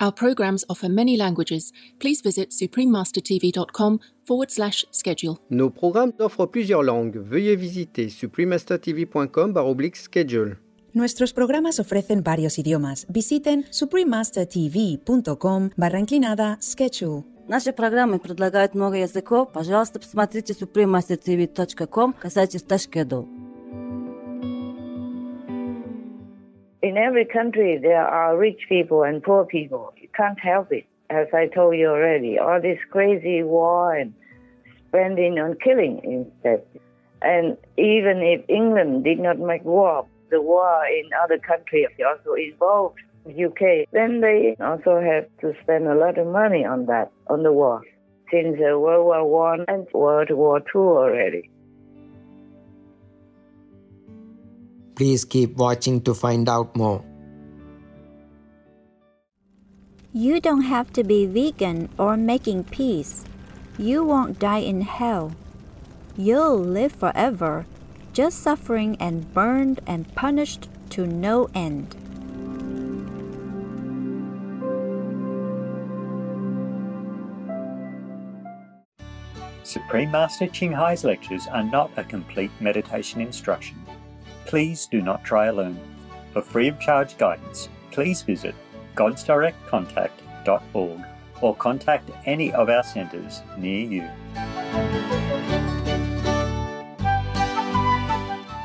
Our programs offer many languages. Please visit suprememastertv.com forward slash schedule. Nos programmes offrent plusieurs langues. Veuillez visiter suprememastertv.com schedule. Nuestros programas ofrecen varios idiomas. Visiten suprememastertv.com barra inclinada schedule. Наши программы предлагают много языков. Пожалуйста, посмотрите suprememastertv.com касательно schedule. In every country there are rich people and poor people. You can't help it. As I told you already, all this crazy war and spending on killing instead. And even if England did not make war, the war in other countries also involved UK, then they also have to spend a lot of money on that, on the war, since World War One and World War Two already. Please keep watching to find out more. You don't have to be vegan or making peace. You won't die in hell. You'll live forever, just suffering and burned and punished to no end. Supreme Master Ching Hai's lectures are not a complete meditation instruction. Please do not try alone. For free of charge guidance, please visit godsdirectcontact.org or contact any of our centres near you.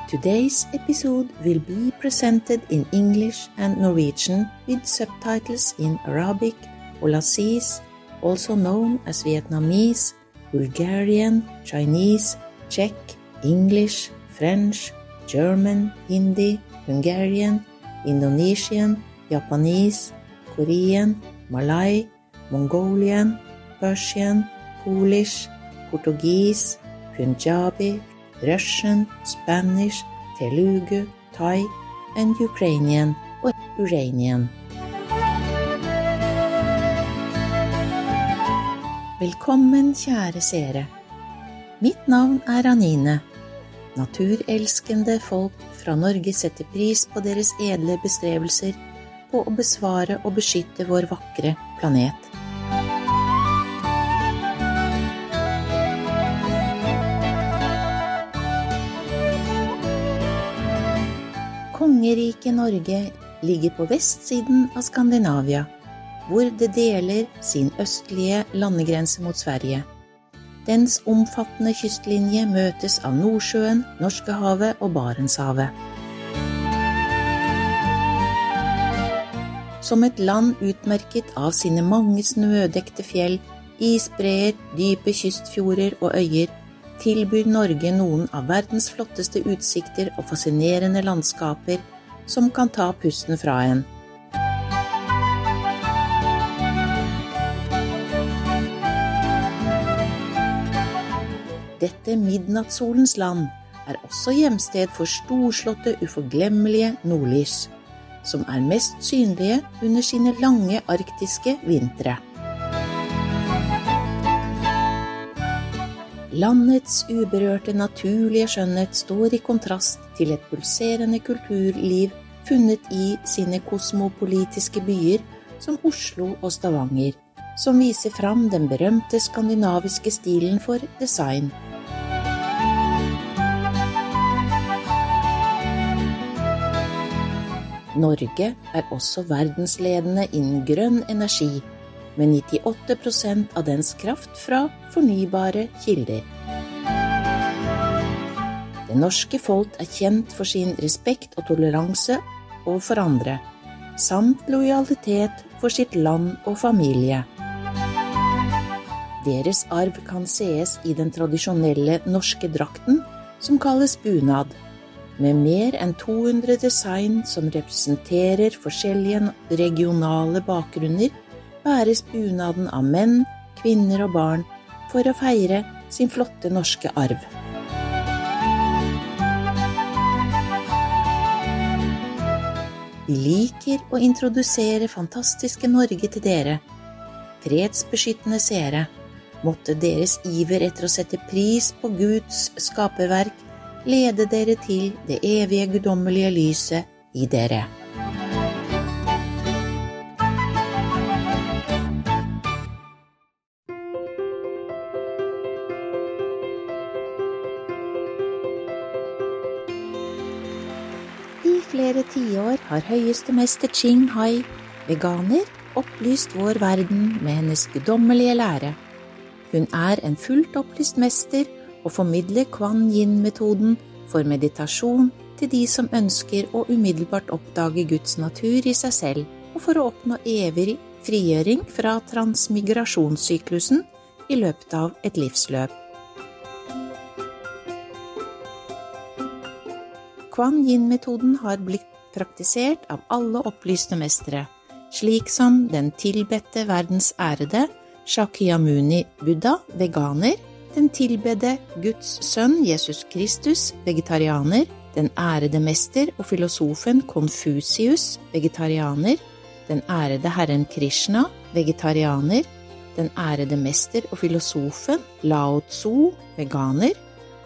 Today's episode will be presented in English and Norwegian with subtitles in Arabic, Aulacese, also known as Vietnamese, Bulgarian, Chinese, Czech, English, French, German, Hindi, Hungarian, Indonesian, Japanese, Korean, Malay, Mongolian, Persian, Polish, Portugis, Punjabi, Russian, Spanish, Telugu, Thai, and Ukrainian og Uranian. Velkommen, kjære seere. Mitt navn er Anine. Naturelskende folk fra Norge setter pris på deres edle bestrevelser på å besvare og beskytte vår vakre planet. Kongeriket Norge ligger på vestsiden av Skandinavia, hvor det deler sin østlige landegrense mot Sverige. Dens omfattende kystlinje møtes av Nordsjøen, Norskehavet og Barentshavet. Som et land utmerket av sine mange snødekte fjell, isbreer, dype kystfjorder og øyer, tilbyr Norge noen av verdens flotteste utsikter og fascinerende landskaper som kan ta pusten fra en. Dette midnattssolens land er også hjemsted for storslåtte, uforglemmelige nordlys, som er mest synlige under sine lange arktiske vintre. Landets uberørte naturlige skjønnhet står i kontrast til et pulserende kulturliv funnet i sine kosmopolitiske byer som Oslo og Stavanger, som viser fram den berømte skandinaviske stilen for design. Norge er også verdensledende innen grønn energi, med 98% av dens kraft fra fornybare kilder. Det norske folk er kjent for sin respekt og toleranse overfor andre, samt lojalitet for sitt land og familie. Deres arv kan sees i den tradisjonelle norske drakten, som kalles bunad, med mer enn 200 design som representerer forskjellige regionale bakgrunner, bæres bunaden av menn, kvinner og barn for å feire sin flotte norske arv. Vi liker å introdusere fantastiske Norge til dere. Fredsbeskyttende seere, måtte deres iver etter å sette pris på Guds skaperverk lede dere til det evige guddommelige lyset i dere. I flere tiår har høyeste mester Ching Hai, veganer, opplyst vår verden med hennes guddommelige lære. Hun er en fullt opplyst mester og formidler Kwan Yin-metoden for meditasjon til de som ønsker å umiddelbart oppdage Guds natur i seg selv, og for å oppnå evig frigjøring fra transmigrasjonssyklusen i løpet av et livsløp. Kwan Yin-metoden har blitt praktisert av alle opplyste mestere, slik som den tilbedte verdens ærede Shakyamuni Buddha, veganer, den tilbedde Guds sønn Jesus Kristus, vegetarianer, den ærede mester og filosofen Konfusius, vegetarianer, den ærede herren Krishna, vegetarianer, den ærede mester og filosofen Lao Tzu, veganer,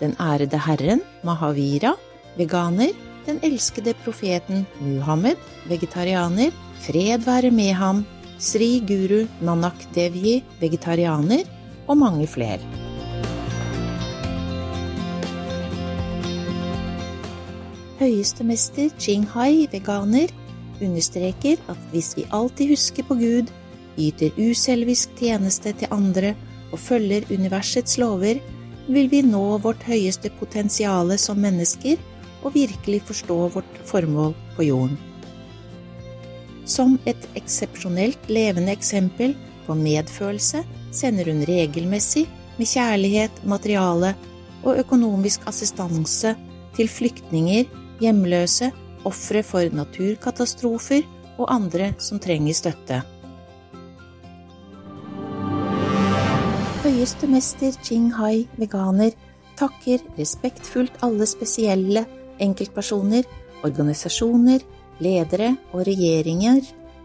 den ærede herren Mahavira, veganer, den elskede profeten Muhammed, vegetarianer, fred være med ham, Sri Guru Nanak Devji, vegetarianer, og mange flere. Høyeste mester Ching Hai, veganer, understreker at hvis vi alltid husker på Gud, yter uselvisk tjeneste til andre og følger universets lover, vil vi nå vårt høyeste potensiale som mennesker og virkelig forstå vårt formål på jorden. Som et eksepsjonelt levende eksempel på medfølelse sender hun regelmessig med kjærlighet, materiale og økonomisk assistanse til flyktninger, hjemløse, ofre for naturkatastrofer og andre som trenger støtte. Høyeste mester Ching Hai, veganer, takker respektfullt alle spesielle enkeltpersoner, organisasjoner, ledere og regjeringer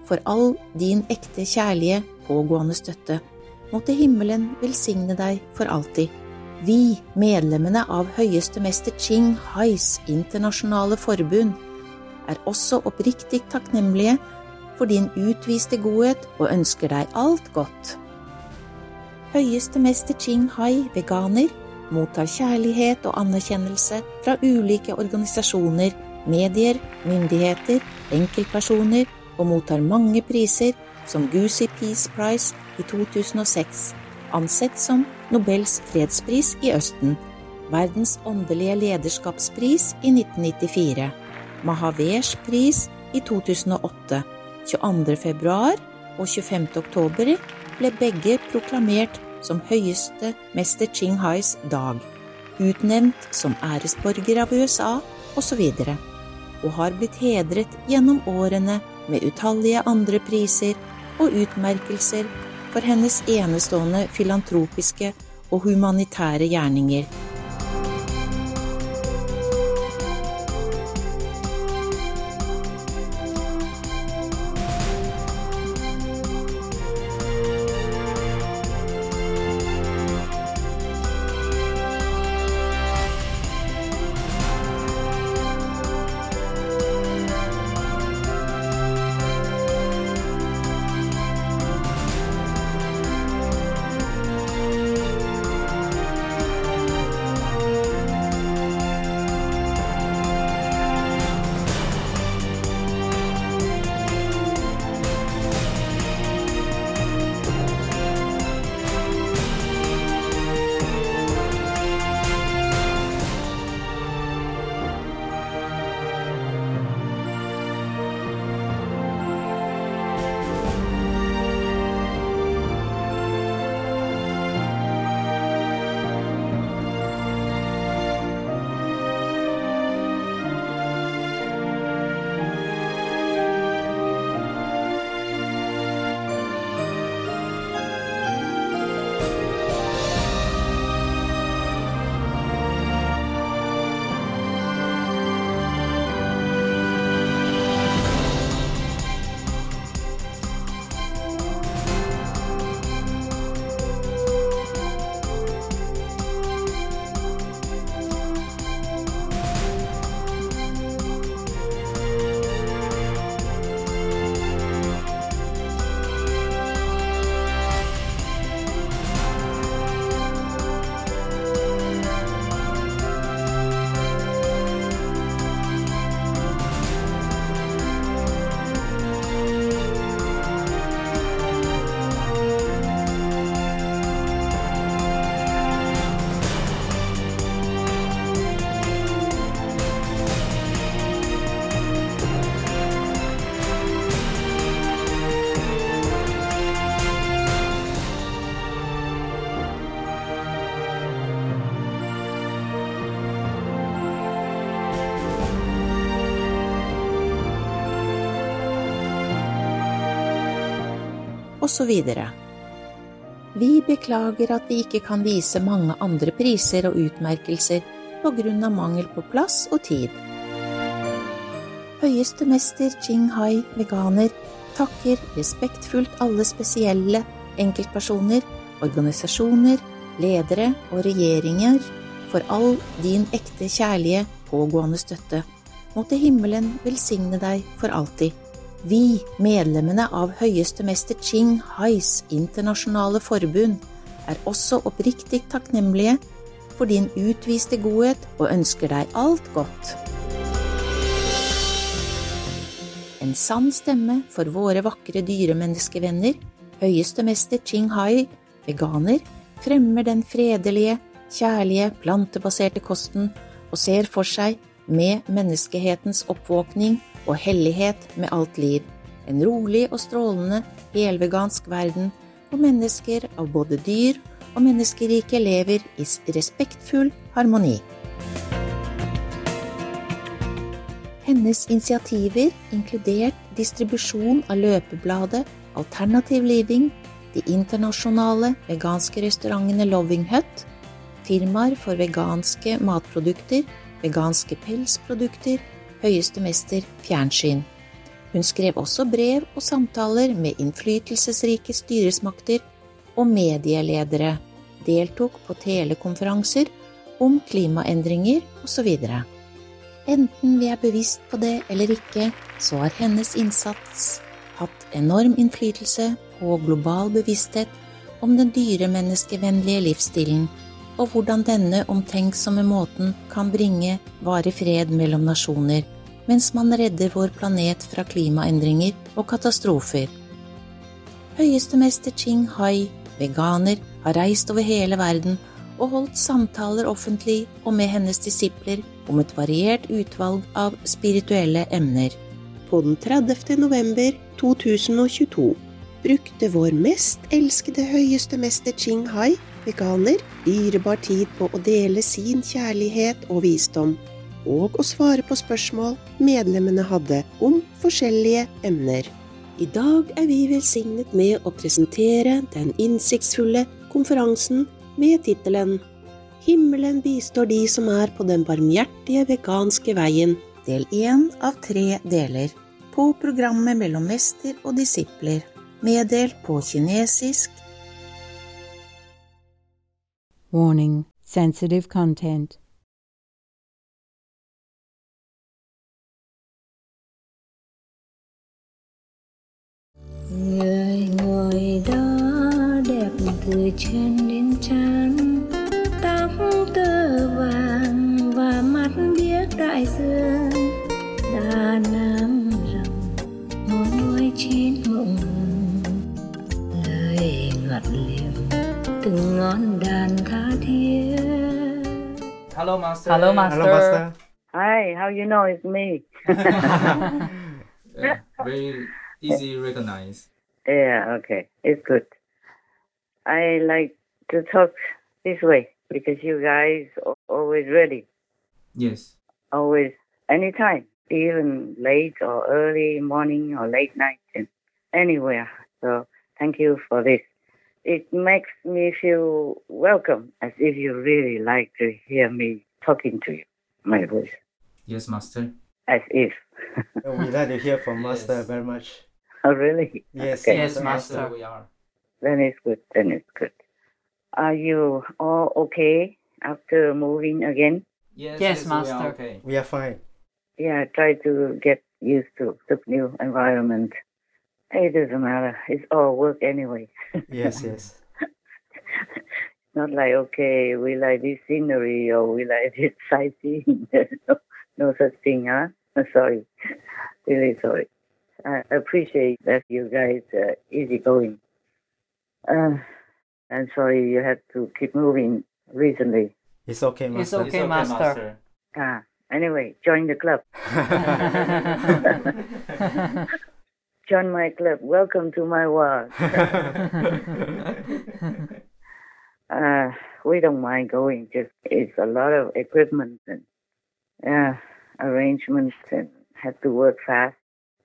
for all din ekte kjærlige, pågående støtte. Måtte himmelen velsigne deg for alltid. Vi, medlemmene av høyeste mester Ching Hais internasjonale forbund, er også oppriktig takknemlige for din utviste godhet og ønsker deg alt godt. Høyeste mester Ching Hai, veganer, mottar kjærlighet og anerkjennelse fra ulike organisasjoner, medier, myndigheter, enkeltpersoner og mottar mange priser som Goosey Peace Prize i 2006, ansett som Nobels fredspris i Østen, Verdens åndelige lederskapspris i 1994, Mahavers pris i 2008, 22. februar og 25. oktober ble begge proklamert som høyeste mester Ching Hais dag, utnevnt som æresborger av USA osv., og har blitt hedret gjennom årene med utallige andre priser og utmerkelser for hennes enestående filantropiske og humanitære gjerninger. Osv. Vi beklager at vi ikke kan vise mange andre priser og utmerkelser på grunn av mangel på plass og tid. Høyeste mester Ching Hai, veganer, takker respektfullt alle spesielle enkeltpersoner, organisasjoner, ledere og regjeringer for all din ekte kjærlige, pågående støtte. Måtte himmelen velsigne deg for alltid. Vi, medlemmene av høyeste mester Ching Hais internasjonale forbund, er også oppriktig takknemlige for din utviste godhet og ønsker deg alt godt. En sann stemme for våre vakre dyremenneskevenner, høyeste mester Ching Hai, veganer, fremmer den fredelige, kjærlige, plantebaserte kosten og ser for seg, med menneskehetens oppvåkning og hellighet med alt liv, en rolig og strålende, helvegansk verden hvor mennesker av både dyr og menneskerike lever i respektfull harmoni. Hennes initiativer, inkludert distribusjon av løpebladet Alternativ Living, de internasjonale veganske restaurantene Loving Hut, firmaer for veganske matprodukter, veganske pelsprodukter, høyeste mester fjernsyn. Hun skrev også brev og samtaler med innflytelsesrike styresmakter og medieledere, deltok på telekonferanser om klimaendringer osv. Enten vi er bevisst på det eller ikke, så har hennes innsats hatt enorm innflytelse på global bevissthet om den dyremenneskevennlige livsstilen, og hvordan denne omtenksomme måten kan bringe varig fred mellom nasjoner, mens man redder vår planet fra klimaendringer og katastrofer. Høyeste mester Ching Hai, veganer, har reist over hele verden og holdt samtaler offentlig og med hennes disipler om et variert utvalg av spirituelle emner. På den 30. november 2022 brukte vår mest elskede høyeste mester Ching Hai, veganer, dyrebar tid på å dele sin kjærlighet og visdom, og å svare på spørsmål medlemmene hadde om forskjellige emner. I dag er vi velsignet med å presentere den innsiktsfulle konferansen med tittelen Himmelen bistår de som er på den barmhjertige veganske veien, del én av tre deler, på programmet mellom mester og disipler, meddelt på kinesisk. Warning sensitive content. Chân đến trán Tóc tơ vàng và mắt biếc đại dương Đà nam rồng một môi chín mộng hồng Lời ngọt liềm từng ngón đàn tha thiết Hello, Master. Hello, Master. Hello, Master. Hi, how you know it's me? Yeah, very easy recognize. Yeah, okay. It's good. I like to talk this way because you guys are always ready. Yes. Always, anytime, even late or early morning or late night, and anywhere. So thank you for this. It makes me feel welcome, as if you really like to hear me talking to you, my voice, Yes, Master. as if. we like to hear from Master very much. Oh, really? Yes, Okay. Yes, Master. We are. Then it's good. Then it's good. Are you all okay after moving again? Yes, Yes, We are Master. okay. We are fine. Yeah, try to get used to the new environment. It doesn't matter. It's all work anyway. Yes, yes. Not like okay, we like this scenery or we like this sightseeing. no, no such thing, huh? I'm sorry, really sorry. I appreciate that you guys uh, easygoing. Uh, I'm sorry you had to keep moving recently. It's okay, master. It's Master. okay, Master. Ah, anyway, join the club. join my club. Welcome to my world. uh, we don't mind going. Just it's a lot of equipment and uh, arrangements, and have to work fast.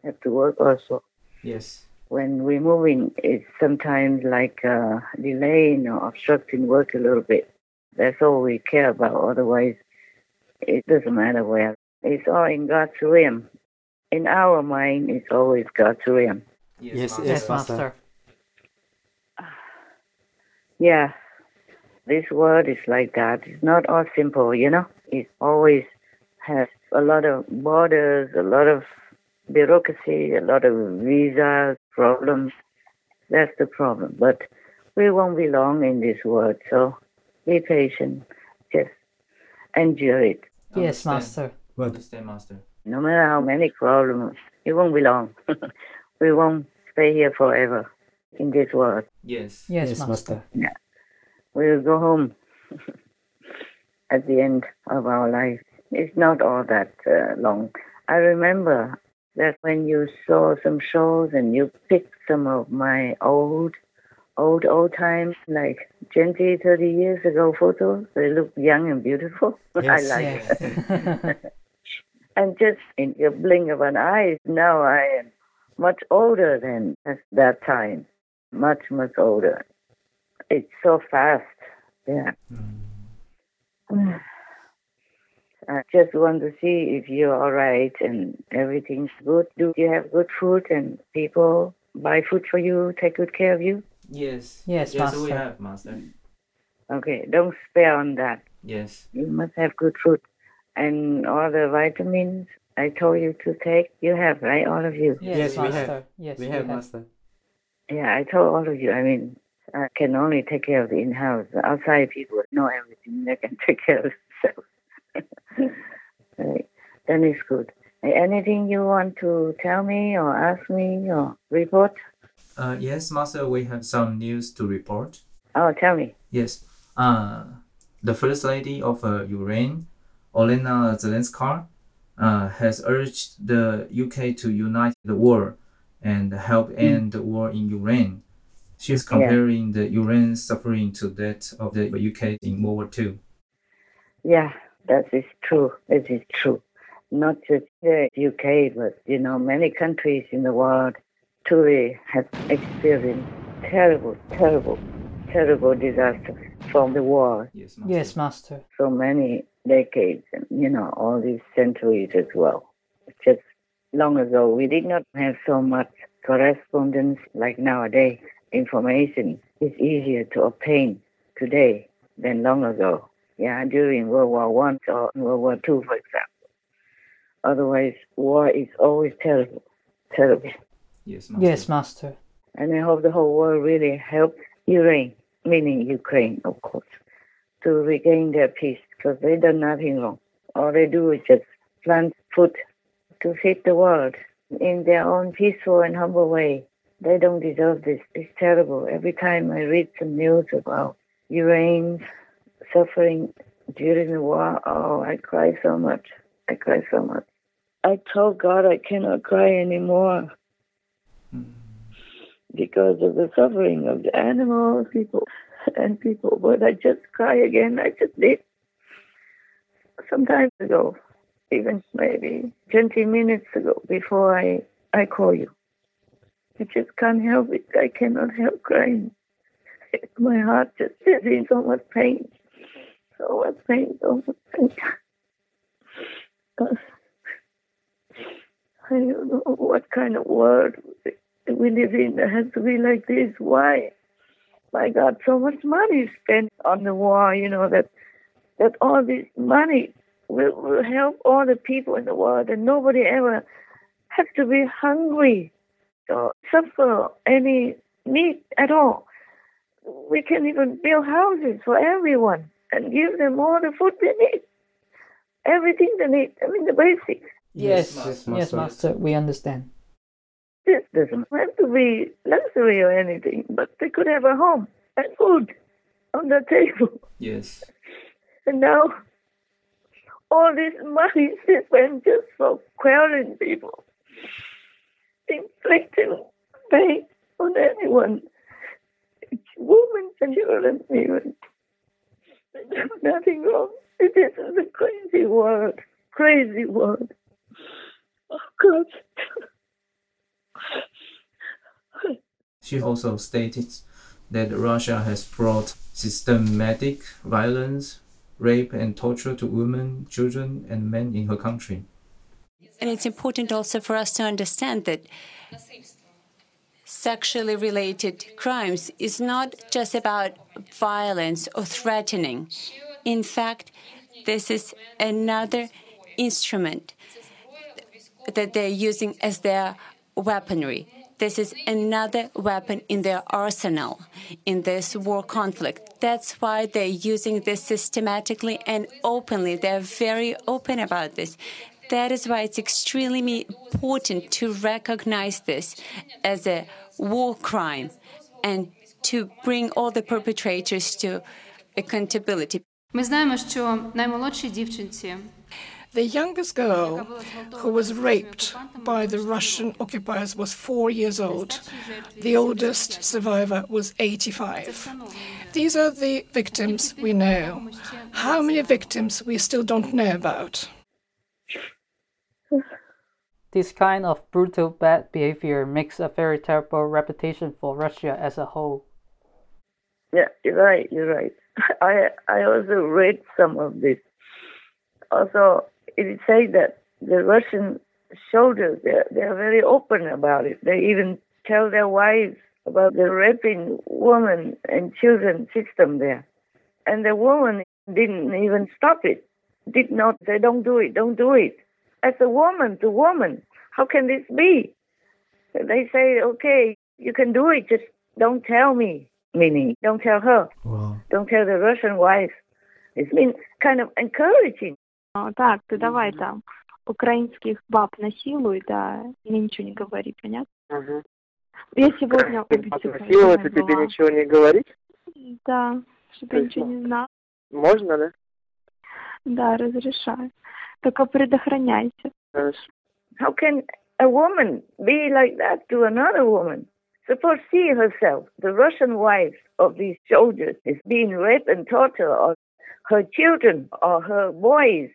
Have to work also. Yes. When we're moving, it's sometimes like uh, delaying or obstructing work a little bit. That's all we care about. Otherwise, it doesn't matter where. It's all in God's realm. In our mind, it's always God's realm. Yes, yes, Master. Yeah, this world is like that. It's not all simple, you know. It always has a lot of borders, a lot of bureaucracy, a lot of visa problems. That's the problem. But we won't be long in this world, so be patient. Just endure it. Yes, Master. Understand, Master. No matter how many problems, it won't be long. we won't stay here forever in this world. Yes. Yes, Master. Yeah. We'll go home at the end of our life. It's not all that uh, long. I remember that when you saw some shows and you picked some of my old, old, old times, like 20, 30 years ago photos, they look young and beautiful. I Yes. like Yes. it. and just in the blink of an eye, now I am much older than at that time. Much, much older. It's so fast. Yeah. Hmm. I just want to see if you're all right and everything's good. Do you have good food and people buy food for you, take good care of you? Yes. Yes, yes, we Master. have, Master. Okay, don't spare on that. Yes. You must have good food. And all the vitamins I told you to take, you have, right? All of you. Yes, Yes, we Master. have. Yes, we have, Master. Yeah, I told all of you. I mean, I can only take care of the in-house. The outside people know everything. They can take care of themselves. Right. Then it's good. Anything you want to tell me or ask me or report? Uh, yes, Master, we have some news to report. Oh, tell me. Yes. Uh, the First Lady of uh, Ukraine, Olena Zelenska, uh, has urged the UK to unite the world and help end the war in Ukraine. She is comparing the Ukraine suffering to that of the UK in World War II. Yeah, that is true. It is true. Not just the UK, but you know, many countries in the world truly have experienced terrible, terrible, terrible disasters from the war. Yes, master. Yes, Master. So many decades, and you know, all these centuries as well. Just long ago, we did not have so much correspondence like nowadays. Information is easier to obtain today than long ago. Yeah, during World War One or World War Two, for example. Otherwise, war is always terrible, terrible. Yes, master. Yes, Master. And I hope the whole world really helps Ukraine, meaning Ukraine, of course, to regain their peace because they done nothing wrong. All they do is just plant food to feed the world in their own peaceful and humble way. They don't deserve this. It's terrible. Every time I read some news about Ukraine suffering during the war, oh, I cry so much. I cry so much. I told God I cannot cry anymore because of the suffering of the animals, people, and people. But I just cry again. I just did some time ago, even maybe 20 minutes ago, before I, I call you. I just can't help it. I cannot help crying. My heart just is in so much pain. So so much pain. I don't know what kind of world we live in that has to be like this. Why? My God, so much money spent on the war, you know, that that all this money will, will help all the people in the world and nobody ever has to be hungry or suffer any need at all. We can even build houses for everyone and give them all the food they need. Everything they need. I mean the basics. Yes, yes, Master. We understand. This doesn't have to be luxury or anything, but they could have a home and food on the table. Yes. And now, all this money is spent just for quelling people, inflicting pain on anyone, women and children even. They do nothing wrong. This is a crazy world, crazy world. Oh God. She also stated that Russia has brought systematic violence, rape, and torture to women, children, and men in her country. And it's important also for us to understand that sexually related crimes is not just about violence or threatening. In fact, this is another instrument that they're using as their weaponry. This is another weapon in their arsenal in this war conflict. That's why they're using this systematically and openly. They're very open about this. That is why it's extremely important to recognize this as a war crime and to bring all the perpetrators to accountability. Ми знаємо, що наймолодшій дівчинці The youngest girl who was raped by the Russian occupiers was four years old. The oldest survivor was 85. These are the victims we know. How many victims we still don't know about? This kind of brutal bad behavior makes a very terrible reputation for Russia as a whole. Yeah, you're right, you're right. I I also read some of this. Also, it say that the Russian soldiers they're, they're very open about it. They even tell their wives about the raping women and children system there. And the woman didn't even stop it. Did not say, don't do it, don't do it. As a woman to woman, how can this be? They say, okay, you can do it, just don't tell me, meaning don't tell her. Wow. Don't tell the Russian wife. It's been kind of encouraging. Так, ты давай там украинских баб насилуй, да, мне ничего не говори, понятно? Угу. Я сегодня убийца. Насиловать и тебе ничего не говорить? Да, чтобы я ничего не знала. Можно, да? Да, разрешаю. Только предохраняйся. Хорошо. How can a woman be like that to another woman? Suppose she herself, the Russian wife of these soldiers, is being raped and tortured, or her children or her boys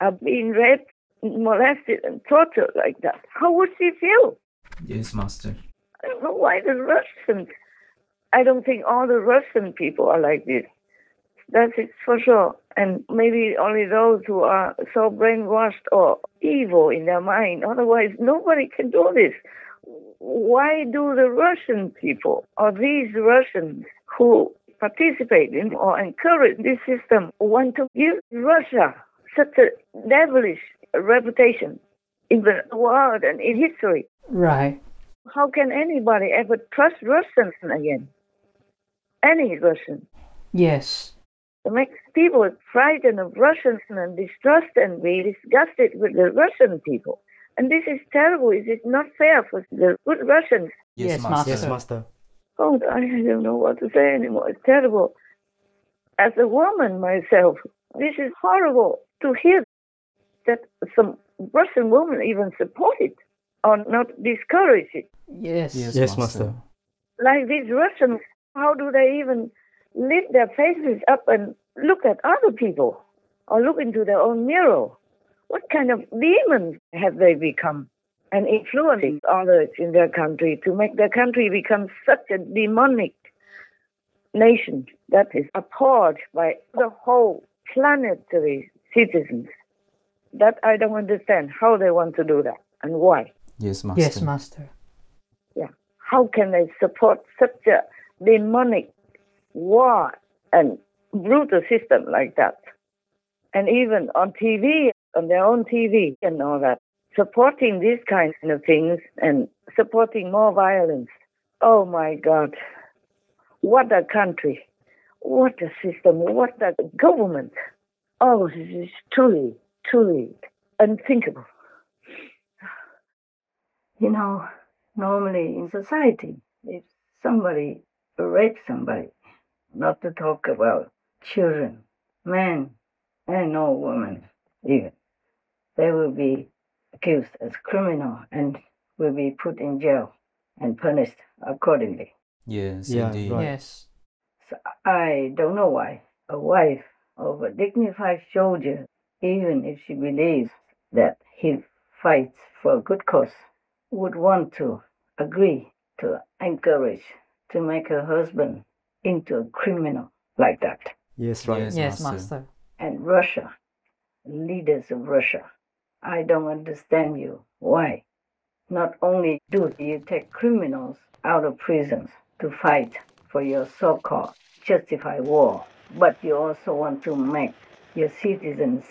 are being raped, molested, and tortured like that. How would she feel? Yes, Master. I don't know why the Russians. I don't think all the Russian people are like this. That's it for sure. And maybe only those who are so brainwashed or evil in their mind. Otherwise, nobody can do this. Why do the Russian people or these Russians who participate in or encourage this system want to give Russia such a devilish reputation in the world and in history? Right. How can anybody ever trust Russians again? Any Russian? Yes. It makes people frightened of Russians and distrust and be disgusted with the Russian people. And this is terrible. It is not fair for the good Russians. Yes, Yes, Master. Yes, Master. Oh, I don't know what to say anymore. It's terrible. As a woman myself, this is horrible to hear that some Russian women even support it or not discourage it. Yes. Yes, Master. Like these Russians, how do they even lift their faces up and look at other people or look into their own mirror? What kind of demons have they become? And influencing others in their country to make their country become such a demonic nation that is abhorred by the whole planetary citizens. That I don't understand how they want to do that and why. Yes, Master. Yes, Master. Yeah. How can they support such a demonic war and brutal system like that? And even on TV, on their own TV and all that, supporting these kinds of things and supporting more violence. Oh my God. What a country. What a system. What a government. Oh, this is truly, truly unthinkable. You know, normally in society, if somebody rapes somebody, not to talk about children, men, and no women even, they will be accused as criminal and will be put in jail and punished accordingly. Yes, Yeah, indeed. right. Yes. So I don't know why a wife of a dignified soldier, even if she believes that he fights for a good cause, would want to agree to encourage to make her husband into a criminal like that. Yes, right. Yes, Yes, master. master. And Russia, leaders of Russia, I don't understand you. Why? Not only do you take criminals out of prisons to fight for your so called justified war, but you also want to make your citizens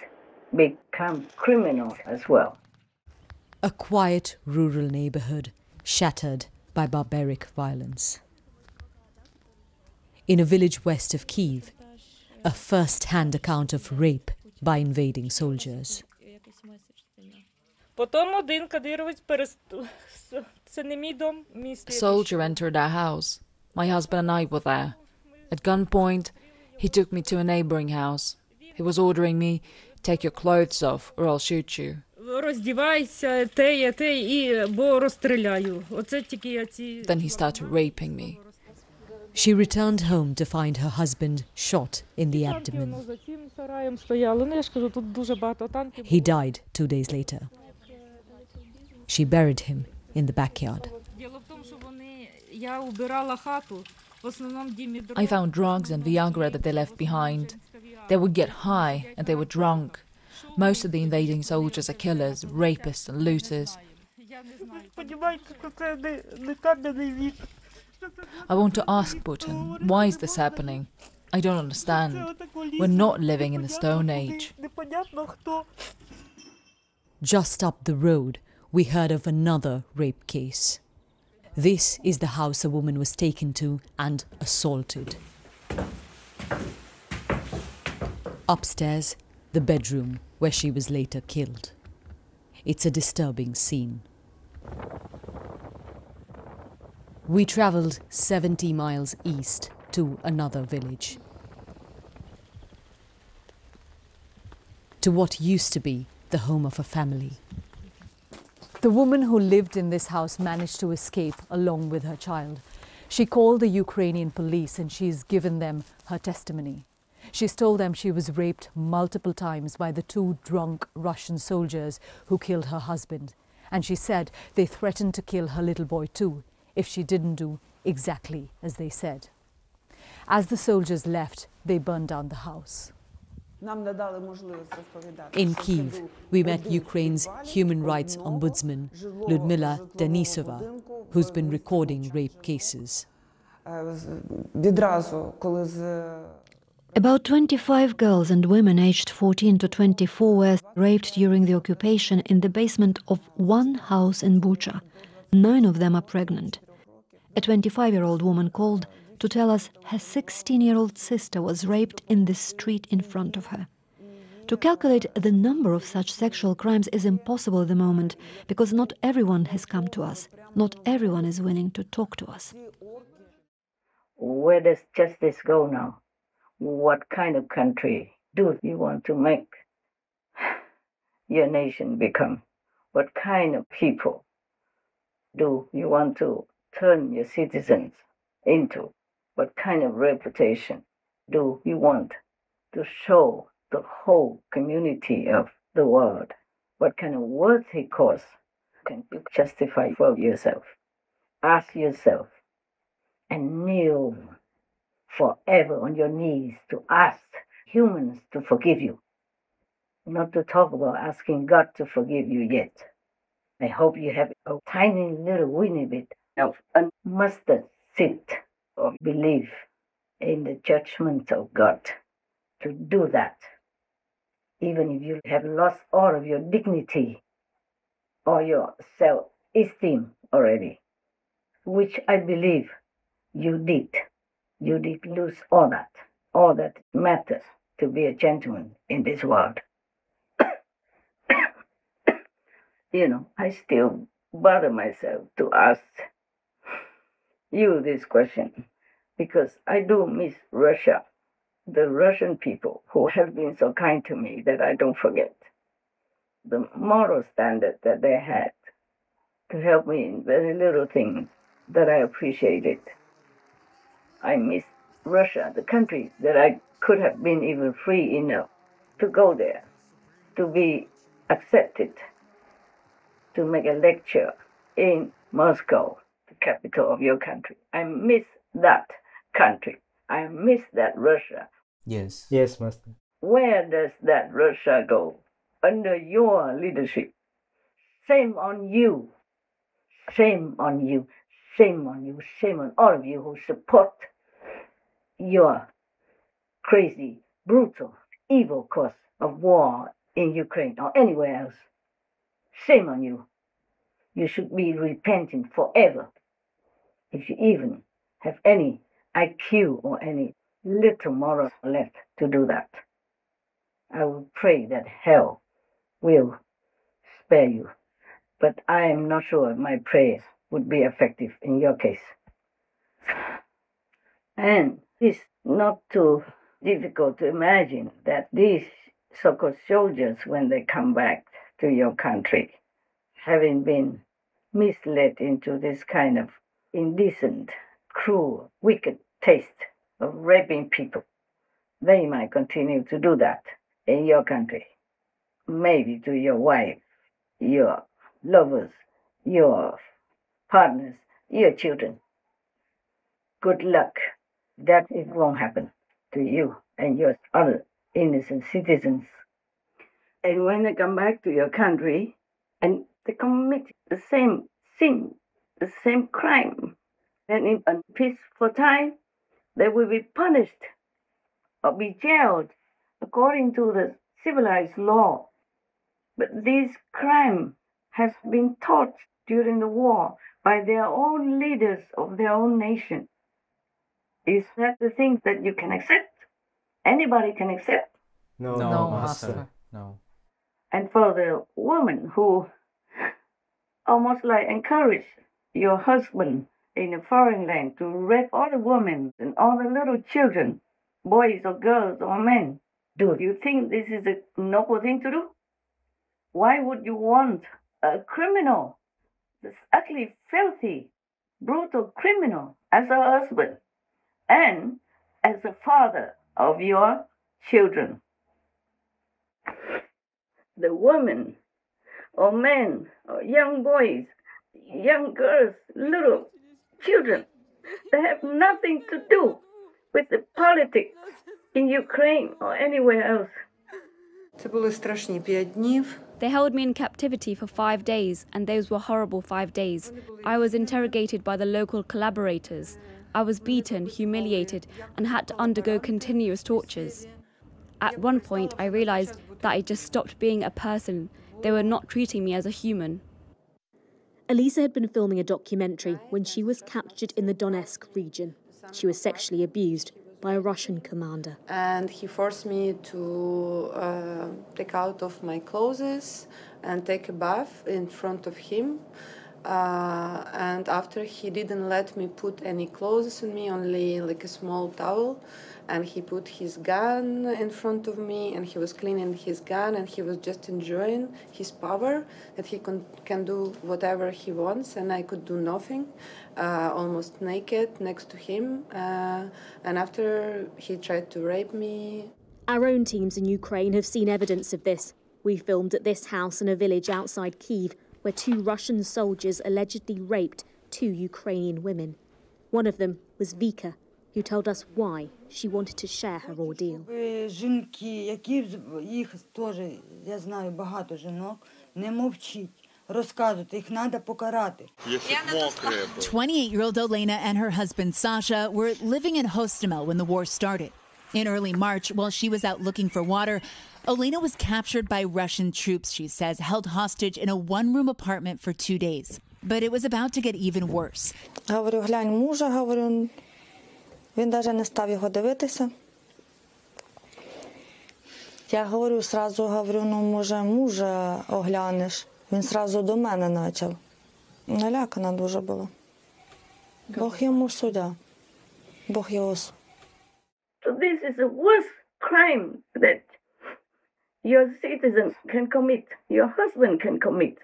become criminals as well. A quiet rural neighborhood shattered by barbaric violence in a village west of Kiev, a first hand account of rape by invading soldiers. A soldier entered our house. My husband and I were there. At gunpoint, he took me to a neighboring house. He was ordering me, Take your clothes off, or I'll shoot you. Then he started raping me. She returned home to find her husband shot in the abdomen. He died two days later. She buried him in the backyard. I found drugs and Viagra that they left behind. They would get high and they were drunk. Most of the invading soldiers are killers, rapists, and looters. I want to ask Putin, why is this happening? I don't understand. We're not living in the Stone Age. Just up the road, we heard of another rape case. This is the house a woman was taken to and assaulted. Upstairs, the bedroom where she was later killed. It's a disturbing scene. We travelled 70 miles east to another village. To what used to be the home of a family. The woman who lived in this house managed to escape along with her child. She called the Ukrainian police and she's given them her testimony. She's told them she was raped multiple times by the two drunk Russian soldiers who killed her husband. And she said they threatened to kill her little boy too if she didn't do exactly as they said. As the soldiers left, they burned down the house. In Kiev, we met Ukraine's human rights ombudsman, Ludmila Denisova, who's been recording rape cases. About 25 girls and women aged 14 to 24 were raped during the occupation in the basement of one house in Bucha. Nine of them are pregnant. A 25 year old woman called to tell us her 16 year old sister was raped in the street in front of her. To calculate the number of such sexual crimes is impossible at the moment because not everyone has come to us. Not everyone is willing to talk to us. Where does justice go now? What kind of country do you want to make your nation become? What kind of people do you want to turn your citizens into? What kind of reputation do you want to show the whole community of the world? What kind of worthy cause can you justify for yourself? Ask yourself and kneel forever on your knees to ask humans to forgive you. Not to talk about asking God to forgive you yet. I hope you have a tiny little weeny bit of a mustard seed of belief in the judgment of God to do that. Even if you have lost all of your dignity or your self esteem already, which I believe you did. You did lose all that, all that matters to be a gentleman in this world. You know, I still bother myself to ask you this question because I do miss Russia, the Russian people who have been so kind to me that I don't forget the moral standard that they had to help me in very little things that I appreciated. I miss Russia, the country that I could have been even free enough to go there, to be accepted, to make a lecture in Moscow, the capital of your country. I miss that country. I miss that Russia. Yes. Yes, Master. Where does that Russia go? Under your leadership. Shame on you. Shame on you. Shame on you. Shame on all of you who support your crazy, brutal, evil cause of war in Ukraine or anywhere else. Shame on you. You should be repenting forever if you even have any IQ or any little moral left to do that. I will pray that hell will spare you, but I am not sure my prayers would be effective in your case. And it's not too difficult to imagine that these so called soldiers, when they come back to your country, having been misled into this kind of indecent, cruel, wicked taste of raping people, they might continue to do that in your country. Maybe to your wife, your lovers, your partners, your children. Good luck. That it won't happen to you and your other innocent citizens. And when they come back to your country and they commit the same sin, the same crime, then in a peaceful time, they will be punished or be jailed according to the civilized law. But this crime has been taught during the war by their own leaders of their own nation. Is that the thing that you can accept? Anybody can accept? No, No, Master. Master. No. And for the woman who almost like encourage your husband in a foreign land to rape all the women and all the little children, boys or girls or men, do you think this is a noble thing to do? Why would you want a criminal, this ugly, filthy, brutal criminal as a husband and as a father of your children? the women or men or young boys, young girls, little children. They have nothing to do with the politics in Ukraine or anywhere else. They held me in captivity for five days, and those were horrible five days. I was interrogated by the local collaborators. I was beaten, humiliated, and had to undergo continuous tortures. At one point, I realized that I just stopped being a person. They were not treating me as a human. Elisa had been filming a documentary when she was captured in the Donetsk region. She was sexually abused by a Russian commander. And he forced me to uh, take out of my clothes and take a bath in front of him. Uh, and after he didn't let me put any clothes on me, only like a small towel. And he put his gun in front of me, and he was cleaning his gun, and he was just enjoying his power that he can, can do whatever he wants, and I could do nothing, uh, almost naked next to him. Uh, and after he tried to rape me, Our own teams in Ukraine have seen evidence of this. We filmed at this house in a village outside Kiev where two Russian soldiers allegedly raped two Ukrainian women. One of them was Vika, who told us why she wanted to share her ordeal. Ви жінки, які з- їх теж, я знаю багато жінок, не мовчіть, розказуйте, їх треба покарати. 28 year old Olena and her husband Sasha were living in Hostomel when the war started. In early March, while she was out looking for water, Olena was captured by Russian troops, she says, held hostage in a one room apartment for two days. But it was about to get even worse. він навіть не став його дивитися. Я говорю, сразу говорю, ну може мужа оглянеш. Він сразу до мене почав. Налякана дуже була. Бог йому суддя. Бог його суд. So this is the worst crime that your citizen can commit, your husband can commit.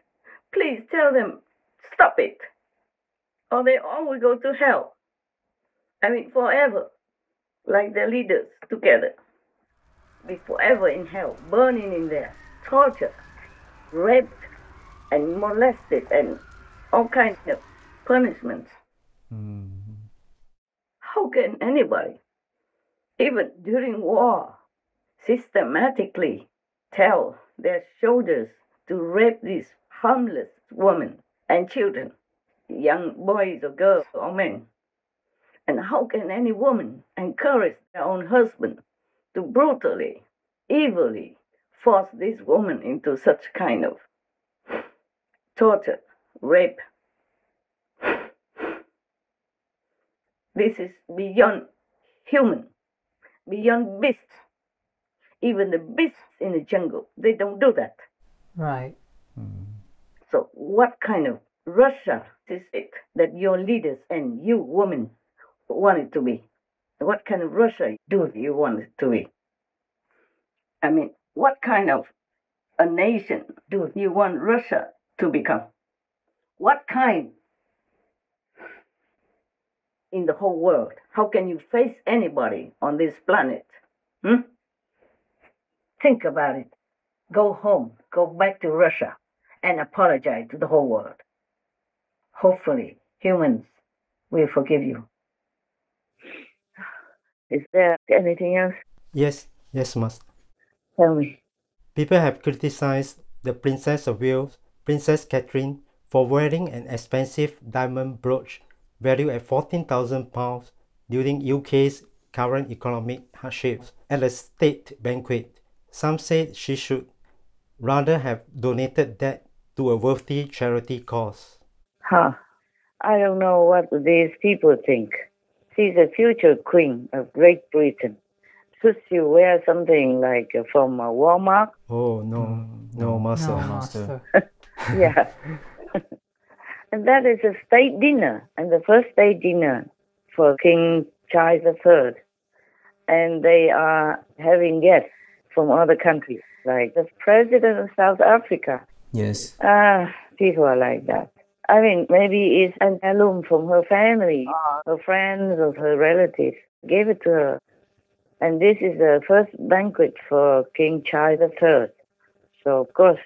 Please tell them, stop it. Or they all will go to hell. I mean, forever, like the leaders together. Be forever in hell, burning in there, tortured, raped, and molested, and all kinds of punishments. Mm-hmm. How can anybody, even during war, systematically tell their soldiers to rape these harmless women and children, young boys or girls or men? And how can any woman encourage their own husband to brutally, evilly force this woman into such kind of torture, rape? This is beyond human, beyond beast. Even the beasts in the jungle, they don't do that. Right. So, what kind of Russia is it that your leaders and you women want it to be? What kind of Russia do you want it to be? I mean, what kind of a nation do you want Russia to become? What kind in the whole world? How can you face anybody on this planet? Hmm? Think about it. Go home, go back to Russia, and apologize to the whole world. Hopefully, humans will forgive you. Is there anything else? Yes, yes, Master. Tell me. People have criticized the Princess of Wales, Princess Catherine, for wearing an expensive diamond brooch valued at £14,000 during UK's current economic hardships at a state banquet. Some say she should rather have donated that to a worthy charity cause. Huh. I don't know what these people think. She's a future queen of Great Britain. Should she wear something like uh, from uh, Walmart? Oh, no, no, Master. Master. yeah. and that is a state dinner, and the first state dinner for King Charles III. And they are having guests from other countries, like the president of South Africa. Yes. Ah, people are like that. I mean, maybe it's an heirloom from her family, ah. her friends, or her relatives. Gave it to her. And this is the first banquet for King Charles III. So, of course,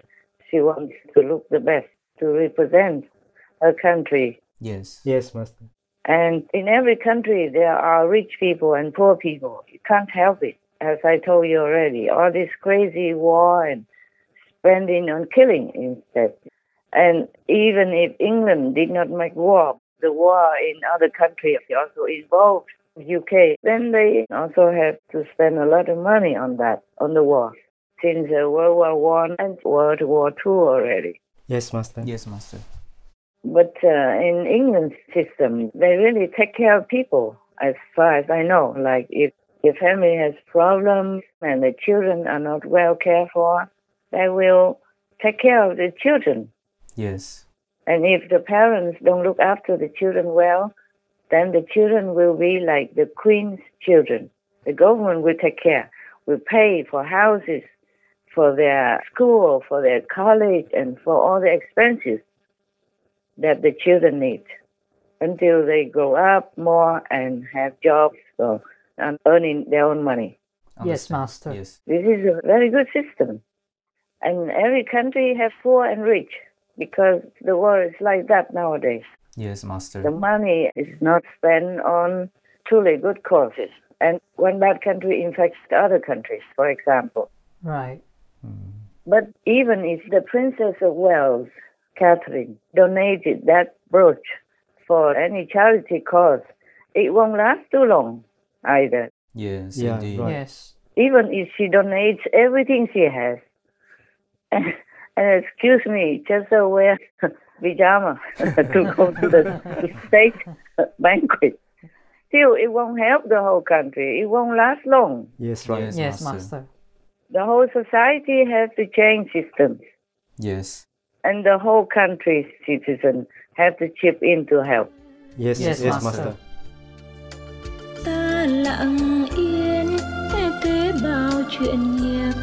she wants to look the best, to represent her country. Yes. Yes, Master. And in every country, there are rich people and poor people. You can't help it. As I told you already, all this crazy war and spending on killing instead. And even if England did not make war, the war in other countries also involved UK, then they also have to spend a lot of money on that, on the war, since uh, World War One and World War Two already. Yes, Master. Yes, Master. But uh, in England's system, they really take care of people, as far as I know. Like if your family has problems and the children are not well cared for, they will take care of the children. Yes. And if the parents don't look after the children well, then the children will be like the queen's children. The government will take care, will pay for houses, for their school, for their college, and for all the expenses that the children need until they grow up more and have jobs so, and earning their own money. Yes, Master. Yes. This is a very good system. And every country has poor and rich because the world is like that nowadays. Yes, Master. The money is not spent on truly good causes. And when that country infects other countries, for example. Right. Hmm. But even if the Princess of Wales, Catherine, donated that brooch for any charity cause, it won't last too long either. Yes, Yeah, indeed. right. Yes. Even if she donates everything she has, and, and excuse me, just to wear pajama to go to the state banquet, still it won't help the whole country. It won't last long. Yes, right. Yes, Yes, Master. Master. The whole society has to change systems, Yes. and the whole country's citizens have to chip in to help. Yes, Yes, yes, Master. Master. ta lặng yên nghe kế bao chuyện nhạc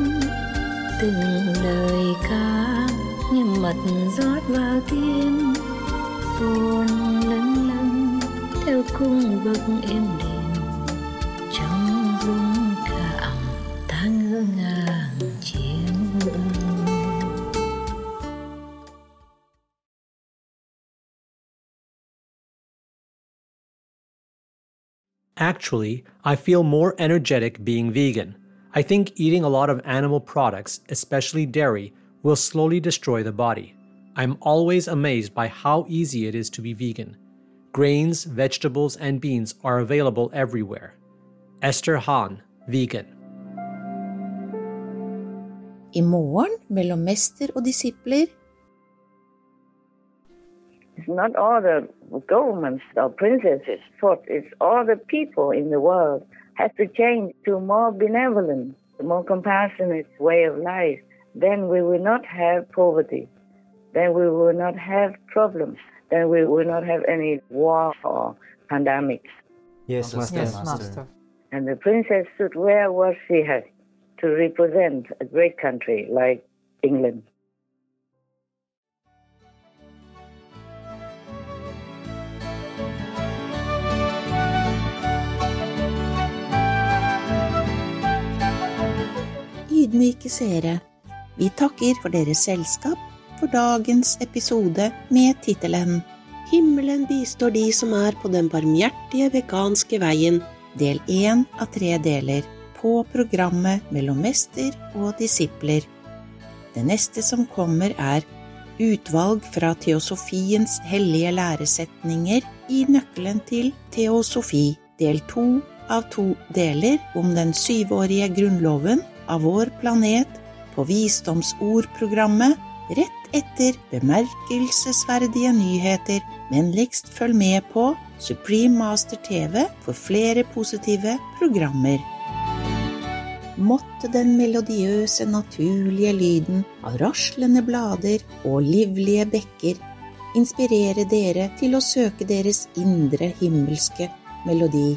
từng lời ca như mật rót vào tim buồn lâng lâng theo cung bậc êm đềm. Trong rung cảm ta ngỡ ngàng chiến Actually, I feel more energetic being vegan. I think eating a lot of animal products, especially dairy, will slowly destroy the body. I'm always amazed by how easy it is to be vegan. Grains, vegetables, and beans are available everywhere. Esther Hahn, vegan. I morgen, mellom mester og disipler, It's not all the governments or uh, princesses' fault. It's all the people in the world have to change to a more benevolent, more compassionate way of life. Then we will not have poverty. Then we will not have problems. Then we will not have any war or pandemics. Yes, Master. Yes, Master. And the princess should wear what she has to represent a great country like England. Ydmyke seere, vi takker for deres selskap for dagens episode med tittelen Himmelen bistår de som er på den barmhjertige veganske veien, del én av tre deler, på programmet Mellom mester og disipler. Det neste som kommer, er utvalg fra teosofiens hellige læresetninger i Nøkkelen til teosofi, del to av to deler om den syvårige grunnloven av vår planet på Visdomsordprogrammet rett etter bemerkelsesverdige nyheter. Vennligst følg med på Supreme Master TV for flere positive programmer. Måtte den melodiøse, naturlige lyden av raslende blader og livlige bekker inspirere dere til å søke deres indre himmelske melodi.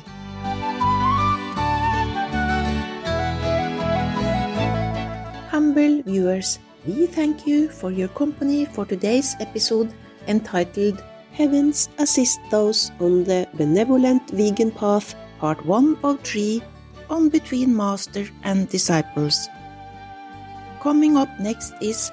Viewers, we thank you for your company for today's episode entitled Heavens Assist Those on the Benevolent Vegan Path, Part 1 of 3 on Between Master and Disciples. Coming up next is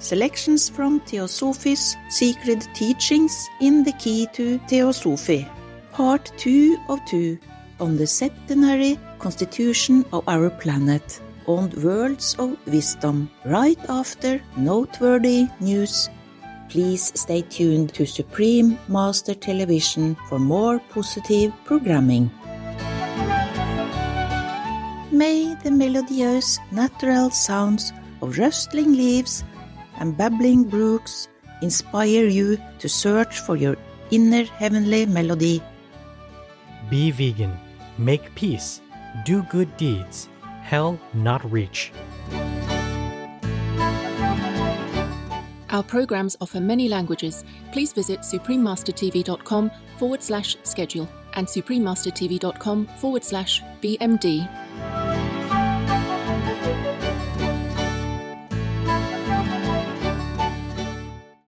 selections from Theosophy's Secret Teachings in the Key to Theosophy, Part 2 of 2 on the septenary constitution of our planet on Words of Wisdom right after noteworthy news. Please stay tuned to Supreme Master Television for more positive programming. May the melodious natural sounds of rustling leaves and babbling brooks inspire you to search for your inner heavenly melody. Be vegan, make peace, do good deeds, hell not reach. Our programs offer many languages. Please visit suprememastertv.com forward slash schedule and suprememastertv.com forward slash BMD.